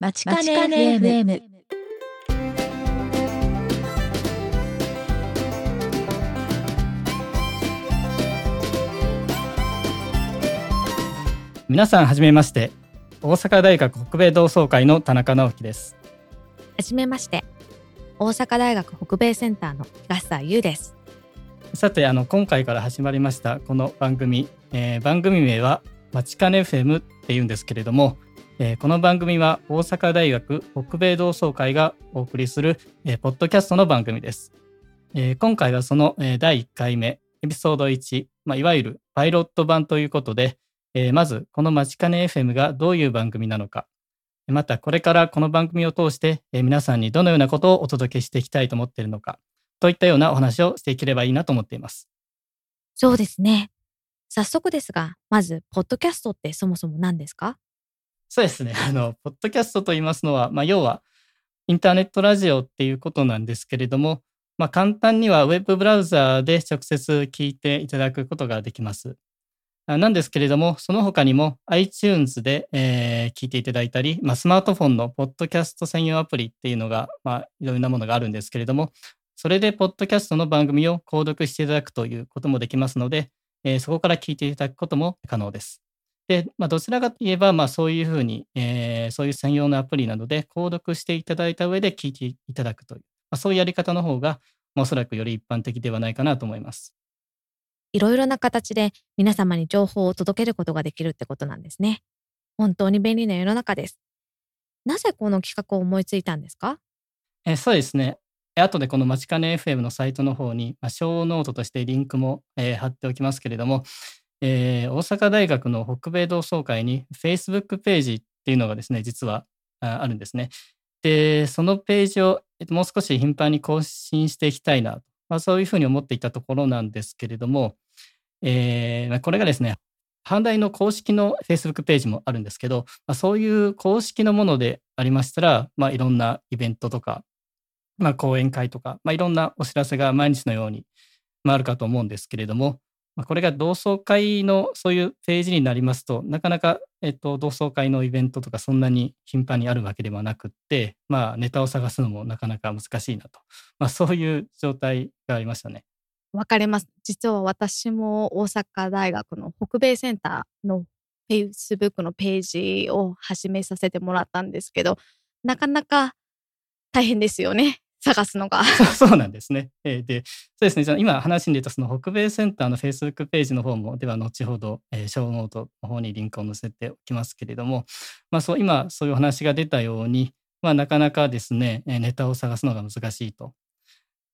まちかね FM 皆さんはじめまして。大阪大学北米同窓会の田中直樹です。はじめまして。大阪大学北米センターの東沢優です。さてあの今回から始まりましたこの番組、えー番組名はまちかね FM っていうんですけれども、えーこの番組は大阪大学北米同窓会がお送りする、えーポッドキャストの番組です、えー今回はその、えー第1回目エピソード1、まあ、いわゆるパイロット版ということで、えーまずこのまちかね FM がどういう番組なのかまたこれからこの番組を通して、えー皆さんにどのようなことをお届けしていきたいと思っているのかといったようなお話をしていければいいなと思っています。そうですね。早速ですが、まず、ポッドキャストってそもそも何ですか？そうですね。あの、ポッドキャストと言いますのは、まあ、要は、インターネットラジオっていうことなんですけれども、まあ、簡単にはウェブブラウザーで直接聞いていただくことができます。なんですけれども、その他にも iTunes で、えー聞いていただいたり、まあ、スマートフォンのポッドキャスト専用アプリっていうのが、まあ、いろんなものがあるんですけれども、それでポッドキャストの番組を購読していただくということもできますので、えーそこから聞いていただくことも可能です。で、まあ、どちらかといえば、まあ、そういうふうに、えーそういう専用のアプリなどで購読していただいた上で聞いていただくという、まあ、そういうやり方の方が、まあ、おそらくより一般的ではないかなと思います。いろいろな形で皆様に情報を届けることができるってことなんですね。本当に便利な世の中です。なぜこの企画を思いついたんですか？えーそうですね。え後でこのまちかね FM のサイトの方に、まあ、 show note としてリンクも、えー貼っておきますけれども、えー大阪大学の北米同窓会に Facebook ページっていうのがですね、実はあるんですね。で、そのページを、もう少し頻繁に更新していきたいな、まあ、そういうふうに思っていたところなんですけれども、えーこれがですね、阪大の公式の Facebook ページもあるんですけど、まあ、そういう公式のものでありましたら、まあ、いろんなイベントとか、まあ、講演会とか、まあ、いろんなお知らせが毎日のように、まあ、あるかと思うんですけれども、まあ、これが同窓会のそういうページになりますと、なかなか、えっと、同窓会のイベントとかそんなに頻繁にあるわけではなくって、まあ、ネタを探すのもなかなか難しいなと、まあ、そういう状態がありましたね。わかります。実は私も大阪大学の北米センターの Facebook のページを始めさせてもらったんですけど、なかなか大変ですよね。探すのが。そうなんですね。えーで、そうですね。じゃあ今話に出たその北米センターの Facebook ページの方も、では後ほど、えー、ショーノートの方にリンクを載せておきますけれども、まあそう、今そういう話が出たように、まあなかなかですね、ネタを探すのが難しいと。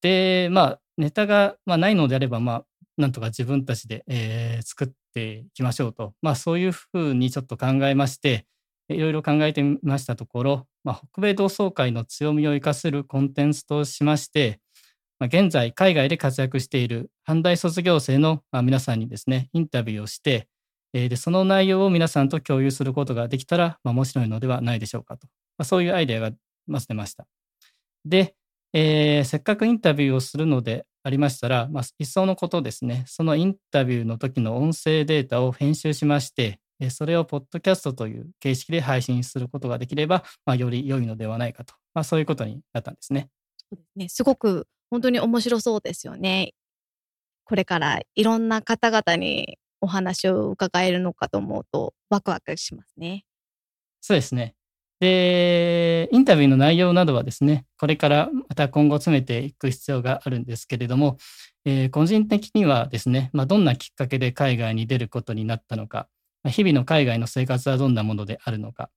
で、まあネタが、まあ、ないのであれば、まあなんとか自分たちで、えー作っていきましょうと。まあそういうふうにちょっと考えまして、いろいろ考えてみましたところ、まあ、北米同窓会の強みを生かせるコンテンツとしまして、まあ、現在海外で活躍している阪大卒業生の皆さんにですね、インタビューをして、えーでその内容を皆さんと共有することができたら、まあ、面白いのではないでしょうかと。まあ、そういうアイデアがまず出ました。で、えーせっかくインタビューをするのでありましたら、まあ、一層のことですね、そのインタビューの時の音声データを編集しまして、それをポッドキャストという形式で配信することができれば、まあ、より良いのではないかと、まあ、そういうことになったんですね。そうですね。すごく本当に面白そうですよね。これからいろんな方々にお話を伺えるのかと思うとワクワクしますね。そうですね。で、インタビューの内容などはですね、これからまた今後詰めていく必要があるんですけれども、えー個人的にはですね、まあ、どんなきっかけで海外に出ることになったのか、まあ日々の海外の生活はどんなものであるのか、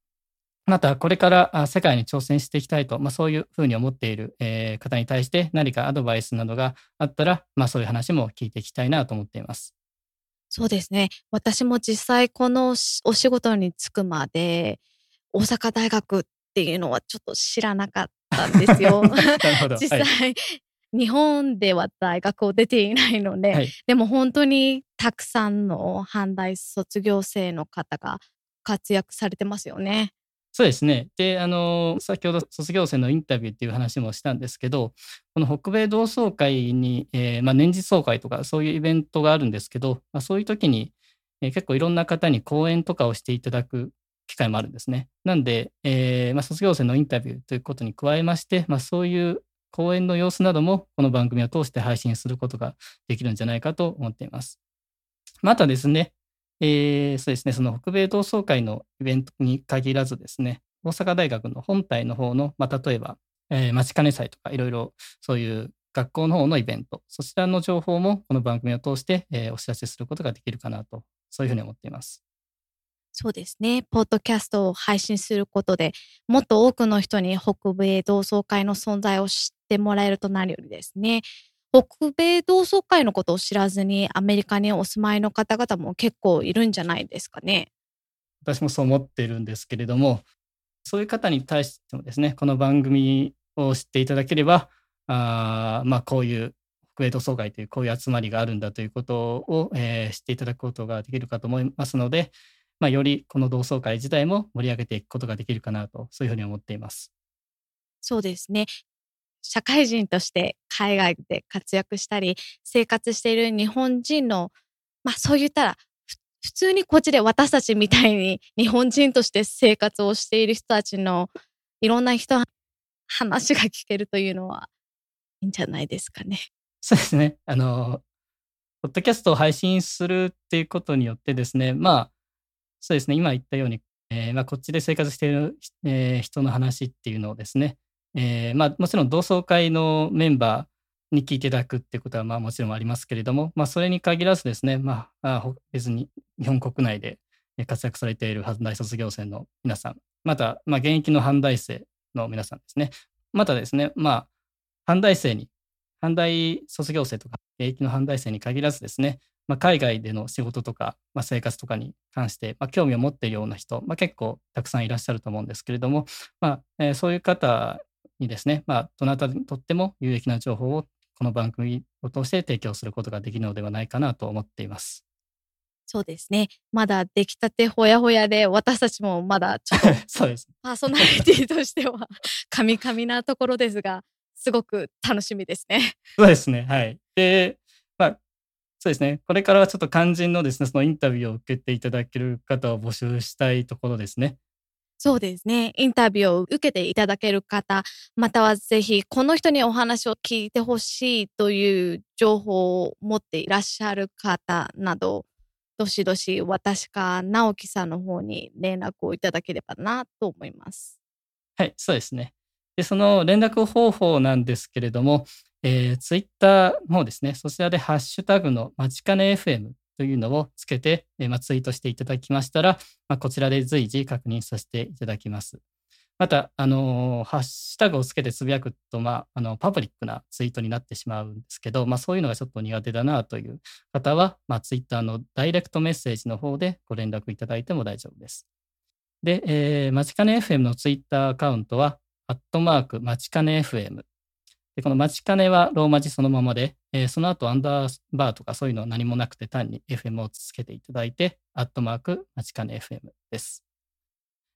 またこれからあ世界に挑戦していきたいと、まあ、そういうふうに思っている、えー方に対して何かアドバイスなどがあったら、まあ、そういう話も聞いていきたいなと思っています。そうですね。私も実際このしお仕事に就くまで大阪大学っていうのはちょっと知らなかったんですよ。実はい際、日本では大学を出ていないので、はいでも本当にたくさんの阪大卒業生の方が活躍されてますよね。そうですね。で、あの、先ほど卒業生のインタビューっていう話もしたんですけど、この北米同窓会に、えーまあ、年次総会とかそういうイベントがあるんですけど、まあ、そういう時に、えー結構いろんな方に講演とかをしていただく機会もあるんですね。なんで、えーまあ、卒業生のインタビューということに加えまして、まあ、そういう講演の様子などもこの番組を通して配信することができるんじゃないかと思っています。またですね、えー、そうですね、その北米同窓会のイベントに限らずですね、大阪大学の本体の方の、まあ、例えば、えー、町金祭とかいろいろそういう学校の方のイベント、そちらの情報もこの番組を通して、えー、お知らせすることができるかなと、そういうふうに思っています。そうですね。ポッドキャストを配信することでもっと多くの人に北米同窓会の存在を知ってもらえるとなるよりですね、北米同窓会のことを知らずにアメリカにお住まいの方々も結構いるんじゃないですかね。私もそう思っているんですけれども、そういう方に対してもですね、この番組を知っていただければ、あまあ、こういう北米同窓会というこういう集まりがあるんだということを、えー、知っていただくことができるかと思いますので、まあ、よりこの同窓会自体も盛り上げていくことができるかなと、そういうふうに思っています。そうですね。社会人として海外で活躍したり生活している日本人のまあそう言ったら普通にこっちで私たちみたいに 日本人として生活をしている人たちのいろんな人話が聞けるというのはいいんじゃないですかね。そうですね。あの、ポッドキャストを配信するっていうことによってですね、まあ、そうですね、今言ったように、えー、まあ、こっちで生活している、えー、人の話っていうのをですね、えー、まあ、もちろん同窓会のメンバーに聞いていただくってことは、まあ、もちろんありますけれども、まあ、それに限らずですね、まあ、別に日本国内で活躍されている阪大卒業生の皆さん、また、まあ、現役の阪大生の皆さんですね、またですね、まあ、阪大生に、阪大卒業生とか、現役の阪大生に限らずですね、まあ、海外での仕事とか、まあ、生活とかに関して、まあ、興味を持っているような人、まあ、結構たくさんいらっしゃると思うんですけれども、まあえー、そういう方にですね、まあ、どなたにとっても有益な情報をこの番組を通して提供することができるのではないかなと思っています。そうですね。まだ出来たてほやほやで、私たちもまだちょっと そうですパーソナリティとしては、カミカミなところですが、すごく楽しみですね。そうですね。はい。で、まあ、そうですね。これからはちょっと肝心のですね、そのインタビューを受けていただける方を募集したいところですね。そうですね。インタビューを受けていただける方、またはぜひこの人にお話を聞いてほしいという情報を持っていらっしゃる方など、どしどし私か直樹さんの方に連絡をいただければなと思います。はい、そうですね。で、その連絡方法なんですけれども、えー、ツイッターの方ですね、そちらでハッシュタグのまちかね FM というのをつけて、え、ま、ツイートしていただきましたら、ま、こちらで随時確認させていただきます。また、あの、ハッシュタグをつけてつぶやくと、まあ、あの、パブリックなツイートになってしまうんですけど、まあ、そういうのがちょっと苦手だなという方は、まあ、ツイッターのダイレクトメッセージの方でご連絡いただいても大丈夫です。で、えー、まちかね FM のツイッターアカウントは、アットマーク、まちかね FM。で、このまちかねはローマ字そのままで、えー、その後アンダーバーとかそういうのは何もなくて単に FM をつけていただいて、アットマーク、まちかね FM です。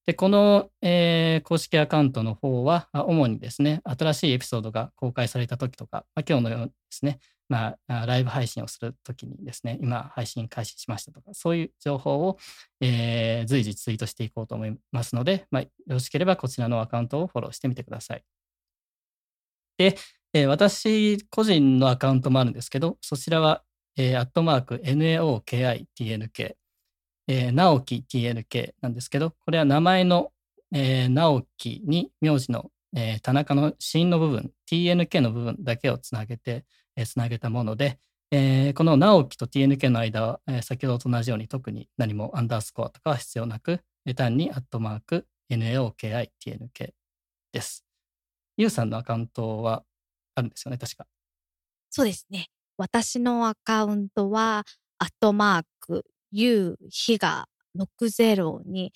で、この、えー、公式アカウントの方は、主にですね、新しいエピソードが公開された時とか、まあ、今日のようにですね、まあ、ライブ配信をするときにですね、今配信開始しましたとか、そういう情報を、えー、随時ツイートしていこうと思いますので、まあ、よろしければこちらのアカウントをフォローしてみてください。で、えー、私個人のアカウントもあるんですけど、そちらは、えー、アットマーク NAOKITNK えー、直樹 TNK なんですけど、これは名前の、えー、直樹に名字の、えー、田中の子の部分、TNK の部分だけをつなげて、えー、つなげたもので、えー、この直樹と TNK の間は、えー、先ほどと同じように特に何もアンダースコアとかは必要なく、えー、単にアットマーク NAOKITNK です。ゆうさんのアカウントはあるんですよね、確か。そうですね。私のアカウントは、アットマーク U 日が602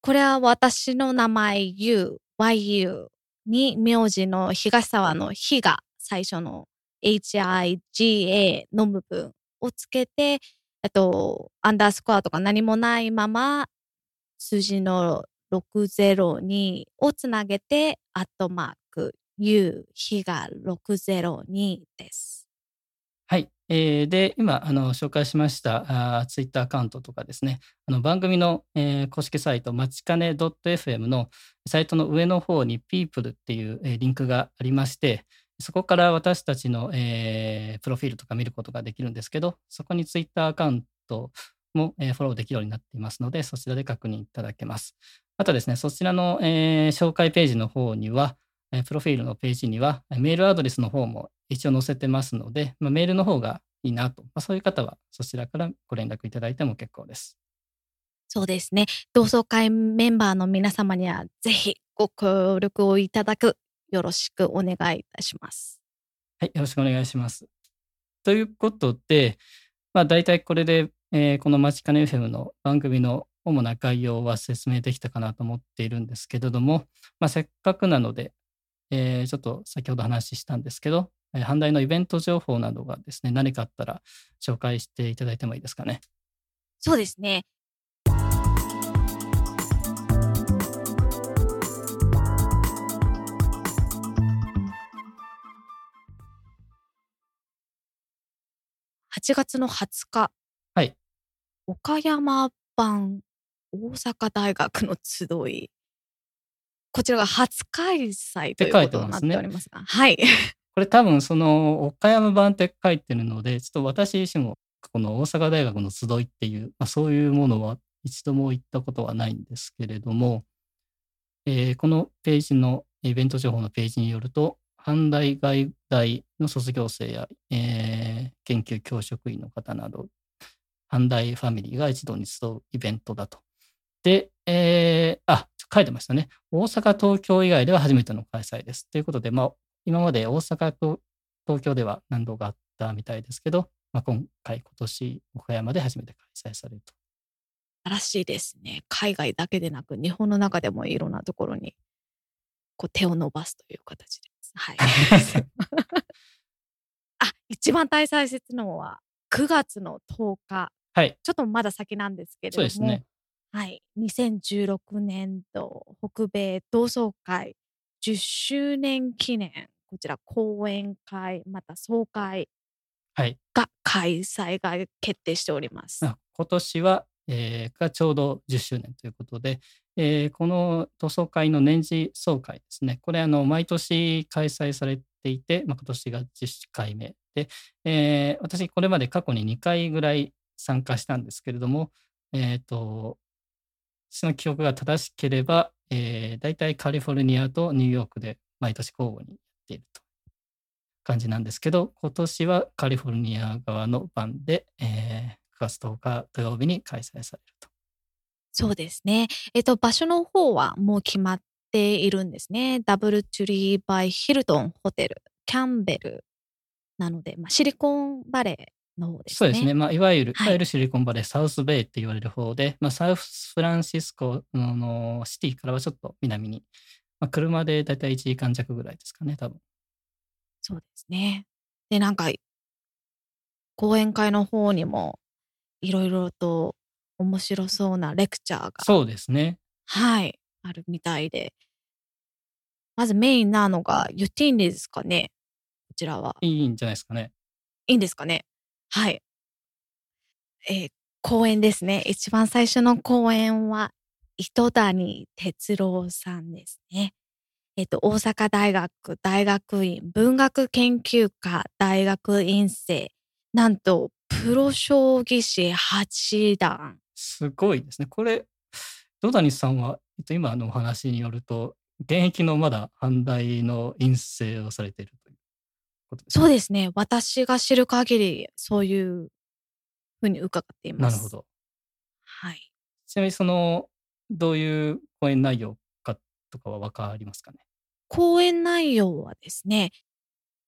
これは私の名前 U YU に名字の東沢の日が最初の HIGA の部分をつけてとアンダースコアとか何もないまま数字の602をつなげてアットマーク U 日が602です。はい。えーで、今、あの、紹介しました、あツイッターアカウントとかですね、あの、番組の、えー公式サイト、まちかね .fm のサイトの上の方に People っていう、えーリンクがありまして、そこから私たちの、えープロフィールとか見ることができるんですけど、そこに Twitter アカウントも、えーフォローできるようになっていますので、そちらで確認いただけます。あとですね、そちらの、えー紹介ページの方には、プロフィールのページには、えーメールアドレスの方も一応載せてますので、まあ、メールの方がいいなと、まあ、そういう方はそちらからご連絡いただいても結構です。そうですね。同窓会メンバーの皆様にはぜひご協力をいただくよろしくお願いいたします。はい、よろしくお願いします。ということで、まあ、大体これで、えーこのマチカネ FM の番組の主な概要は説明できたかなと思っているんですけれども、まあ、せっかくなので、えーちょっと先ほど話したんですけど、えー阪大のイベント情報などがですね、何かあったら紹介していただいてもいいですかね。そうですね。8月の20日、はい。岡山版大阪大学の集い。こちらが初開催ということになっておりますが、はい。これ多分その岡山版って書いてるので、ちょっと私自身もこの大阪大学の集いっていう、まあ、そういうものは一度も行ったことはないんですけれども、えーこのページのイベント情報のページによると、阪大外大の卒業生や、えー研究教職員の方など、阪大ファミリーが一堂に集うイベントだと。で、えーあ、書いてましたね。大阪、東京以外では初めての開催です。ということで、まあ、今まで大阪と東京では何度かあったみたいですけど、まあ、今回、今年、岡山で初めて開催されると。らしいですね。海外だけでなく、日本の中でもいろんなところにこう手を伸ばすという形です。はい。あ、一番大切なのは9月の10日。はい、ちょっとまだ先なんですけれども、そうですね。はい。2016年度北米同窓会10周年記念、こちら講演会、また総会はい。が開催が決定しております。あ今年は、えーがちょうど10周年ということで、えーこの同窓会の年次総会ですね、これあの毎年開催されていて、まあ、今年が10回目で、えー私これまで過去に2回ぐらい参加したんですけれども、えっ、と、私の記憶が正しければ、えー、大体カリフォルニアとニューヨークで毎年交互にやっていると感じなんですけど、今年はカリフォルニア側の番で、えー9月10日土曜日に開催されると。そうですね。えっと、場所の方はもう決まっているんですね。ダブルトゥリーバイヒルトンホテル、キャンベルなので、まあ、シリコンバレーの方ですね。そうですね。まあ、いわゆる、はいいわゆるシリコンバレー、サウスベイって言われる方で、まあ、サウスフランシスコののシティからはちょっと南に、まあ、車でだいたい1時間弱ぐらいですかね、多分。そうですね。で、なんか、講演会の方にも、いろいろと面白そうなレクチャーが、そうですね。はい、あるみたいで。まずメインなのが、ユティンリですかね。こちらは。いいんじゃないですかね。いいんですかねはい。えー講演ですね。一番最初の講演は、糸谷哲郎さんですね。えっ、と、大阪大学大学院文学研究科大学院生、なんと、プロ将棋士八段。すごいですね。これ、ドダニさんは、えっと、今のお話によると、現役のまだ阪大の院生をされているとことですね。そうですね。私が知る限り、そういうふうに伺っています。なるほ。ど。はい。ちなみに、その、どういう講演内容かとかは分かりますかね？講演内容はですね、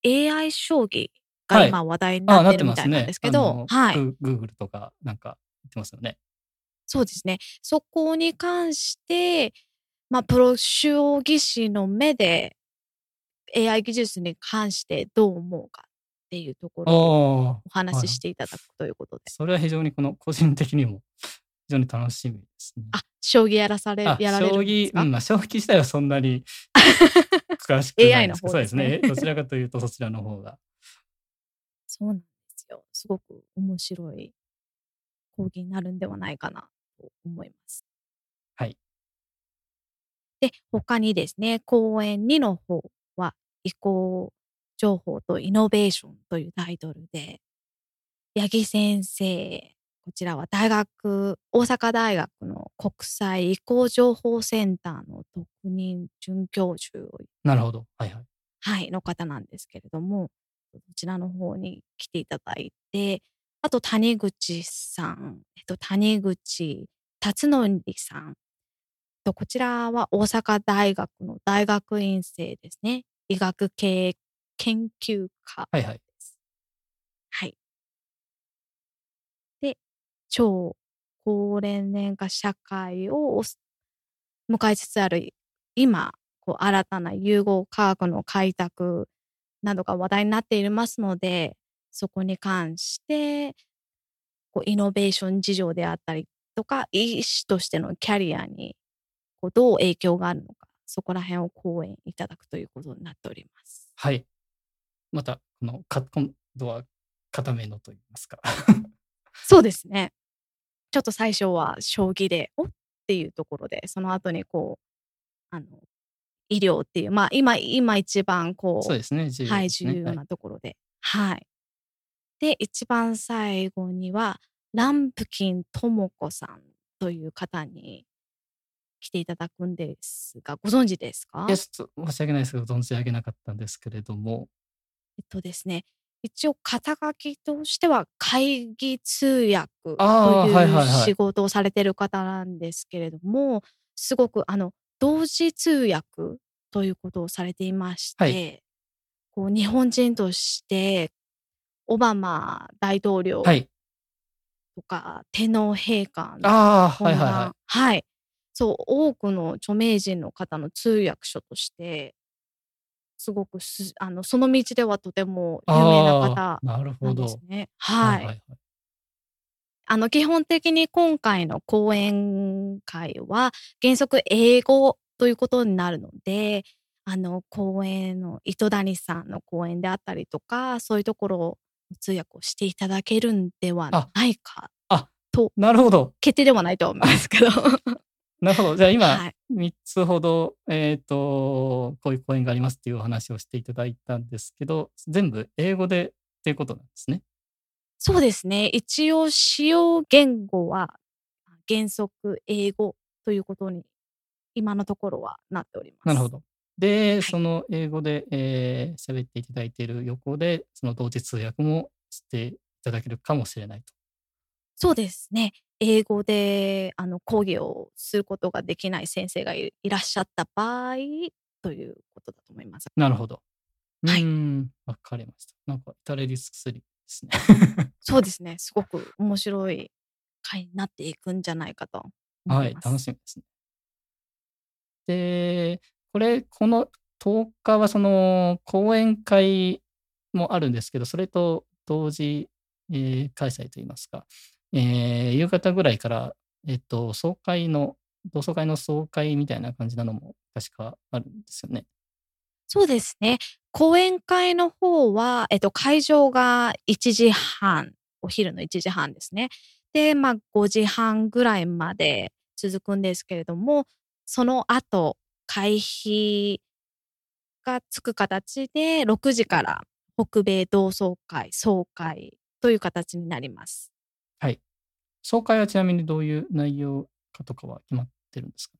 AI 将棋はいが今話題になってるみたいなんで。すけあど、のはい。グー Google とかなんか言ってますよね。そうですね。そこに関して、まあ、プロ将棋士の目で AI 技術に関してどう思うかっていうところをお話ししていただくということで。それは非常にこの個人的にも非常に楽しみですね。あ、将棋やらされ、あやられるんです将棋、か、うん、まあ、将棋自体はそんなに 詳しくない AI の方そうですね。ですねどちらかというとそちらの方が。そうなんですよ。すごく面白い講義になるんではないかなと思います。はい。で、他にですね、講演2の方は、移行情報とイノベーションというタイトルで、八木先生、こちらは大学、大阪大学の国際移行情報センターの特任准教授をなるほど。はいはい。はい、の方なんですけれども、こちらの方に来ていただいて、あと谷口さん、えっと、谷口辰則さん、とこちらは大阪大学の大学院生ですね。医学系研究科はいはい。です。はい。で、超高齢年化社会を迎えつつある今、こう新たな融合科学の開拓などが話題になっていますので、そこに関して、こうイノベーション事情であったりとか、医師としてのキャリアにこうどう影響があるのか、そこら辺を講演いただくということになっております。はい。また、このか、今度は固めのと言いますか。そうですね。ちょっと最初は将棋で、おっていうところで、その後にこう、あの、医療っていう、まあ今、今一番こう、そうですね。重要はい、重要なところで。はい。で、一番最後には、ランプキンともこさんという方に来ていただくんですが、ご存知ですか？いや、ちょっと申し訳ないですけど、存じ上げなかったんですけれども、えっとですね、一応肩書きとしては会議通訳といはいはいいう仕事をされてる方なんですけれども、すごくあの同時通訳ということをされていまして、はいこう日本人としてオバマ大統領はい。とか天皇陛下のはいはいはい。はい。そう、多くの著名人の方の通訳書として、すごくすあのその道ではとても有名なあ方あ、なんでほど。すね。はい。はい。あの基本的に今回の講演会は原則英語ということになるので、あの講演の糸谷さんの講演であったりとか、そういうところを通訳をしていただけるんではないか。なるほど。決定ではないとは思いますけど。なるほど。じゃあ今、はい。3つほど、えっ、と、こういう講演がありますっていうお話をしていただいたんですけど、全部英語でっていうことなんですね。そうですね。一応使用言語は原則英語ということに今のところはなっております。なるほ。ど。で、いその英語で喋、えー喋っていただいている横で、その同時通訳もしていただけるかもしれないと。そうですね。英語であの講義をすることができない先生がいいらっしゃった場合ということだと思います。なるほど。うはいわかりました。なんか、至れり尽くせりですね。そうですね。すごく面白い会になっていくんじゃないかと思はい。楽しみですね。で、これ、この10日はその講演会もあるんですけど、それと同時、えー開催といいますか、えー夕方ぐらいから、えっと、総会の、同窓会の総会みたいな感じなのも確かあるんですよね。そうですね。講演会の方は、えっと、会場が1時半、お昼の1時半ですね。で、まあ、5時半ぐらいまで続くんですけれども、その後、会費がつく形で、6時から北米同窓会、総会という形になります。はい。総会はちなみにどういう内容かとかは決まってるんですか？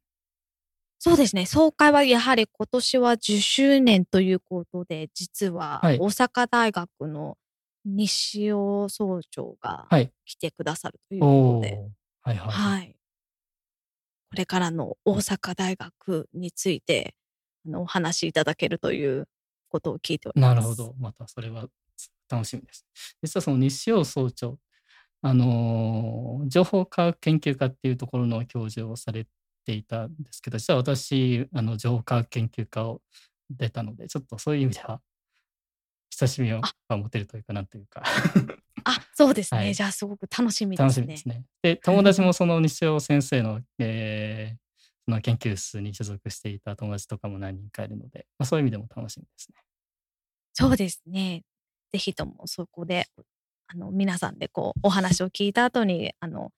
そうですね。総会はやはり今年は10周年ということで、実ははい大阪大学の西尾総長がはい。来てくださるということで、はいはい。はい。これからの大阪大学についてあのお話しいただけるということを聞いております。なるほど。またそれは楽しみです。実はその西尾総長、あのー情報科学研究科っていうところの教授をされていたんですけど、実は私、あの情報科学研究科を出たので、ちょっとそういう意味では、親しみをあ持てるというかなんというか、あ、そうですね。はいじゃあすごく楽しみですね。楽しみですね。で、友達もその西尾先生の、えーその研究室に所属していた友達とかも何人かいるので、まあ、そういう意味でも楽しみですね。そうですね。ぜひともそこであの皆さんでこうお話を聞いた後にあの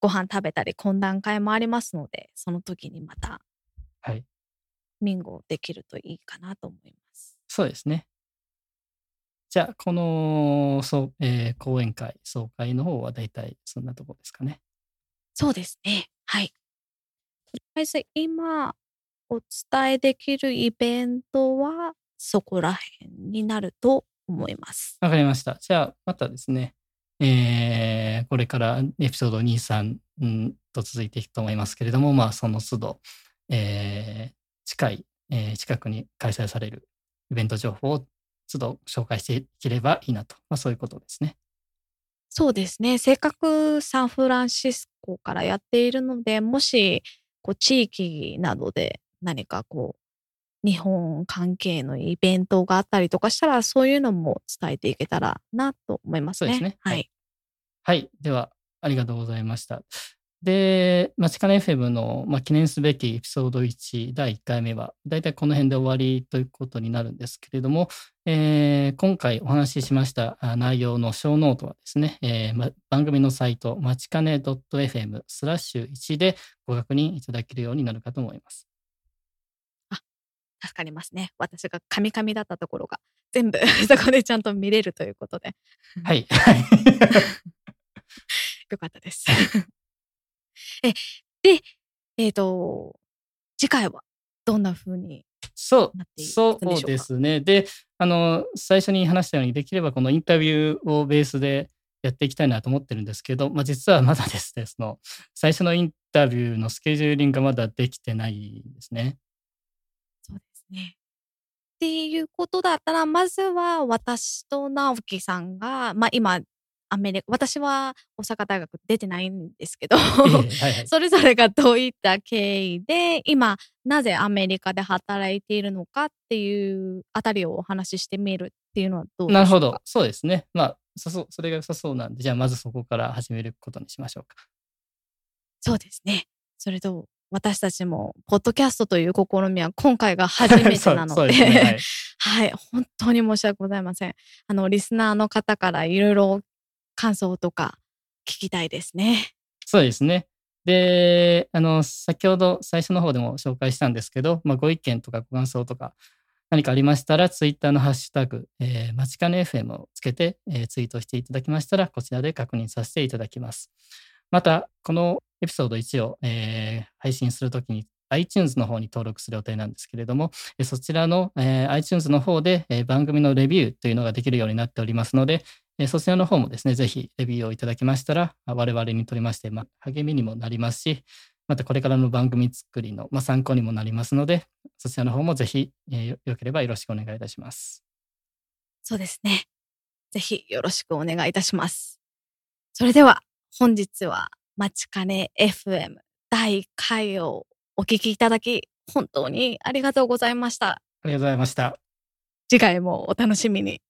ご飯食べたり懇談会もありますのでその時にまたはい。ミンゴできるといいかなと思います。そうですね。じゃあ、この、そう、えー講演会、総会の方は大体そんなところですかね。そうですね。はい。とりあえず今お伝えできるイベントはそこら辺になると思います。わかりました。じゃあ、またですね、えーこれからエピソード2、3、うんと続いていくと思いますけれども、まあ、その都度、えー近い、えー近くに開催されるイベント情報を都度紹介していければいいなと、まあ、そういうことですね。そうですね。せっかくサンフランシスコからやっているので、もしこう地域などで何かこう日本関係のイベントがあったりとかしたら、そういうのも伝えていけたらなと思いますね。そうですねはい。はい。では、ありがとうございました。で、まちかね FM の、まあ、記念すべきエピソード1、第1回目は、だいたいこの辺で終わりということになるんですけれども、えー今回お話ししましたあ内容のショーノートはですね、えーま番組のサイト、まちかね .fm スラッシュ1でご確認いただけるようになるかと思います。助かりますね。私がカミカミだったところが全部 そこでちゃんと見れるということで、はい。はい よかったです。え、で、えっ、と、次回はどんな風にそうそうですね。で、あの、最初に話したように、できればこのインタビューをベースでやっていきたいなと思ってるんですけど、まあ、実はまだですね、その、最初のインタビューのスケジューリングがまだできてないんですね。ね。っていうことだったら、まずは私と直樹さんが、まあ今、アメリカ、私は大阪大学出てないんですけど、ええ はいはい。それぞれがどういった経緯で、今、なぜアメリカで働いているのかっていうあたりをお話ししてみるっていうのはどうでしょうか？なるほど。。そうですね。まあ、そそそれが良さそうなんで、じゃあまずそこから始めることにしましょうか。そうですね。それと、私たちも、ポッドキャストという試みは今回が初めてなので、ね。はい。はい、本当に申し訳ございません。あの、リスナーの方からいろいろ感想とか聞きたいですね。そうですね。で、あの、先ほど最初の方でも紹介したんですけど、まあ、ご意見とかご感想とか何かありましたら、ツイッターのハッシュタグ、えー、まちかね FM をつけて、えーツイートしていただきましたら、こちらで確認させていただきます。また、このエピソード1を、えー配信するときに iTunes の方に登録する予定なんですけれども、そちらの、えー iTunes の方で、えー番組のレビューというのができるようになっておりますので、えーそちらの方もですね、ぜひレビューをいただきましたら、我々にとりまして、まあ、励みにもなりますし、またこれからの番組作りの、まあ、参考にもなりますので、そちらの方もぜひ、えーよければよろしくお願いいたします。そうですね。ぜひよろしくお願いいたします。それでは、本日は、まちかね FM 第1回をお聞きいただき、本当にありがとうございました。ありがとうございました。次回もお楽しみに。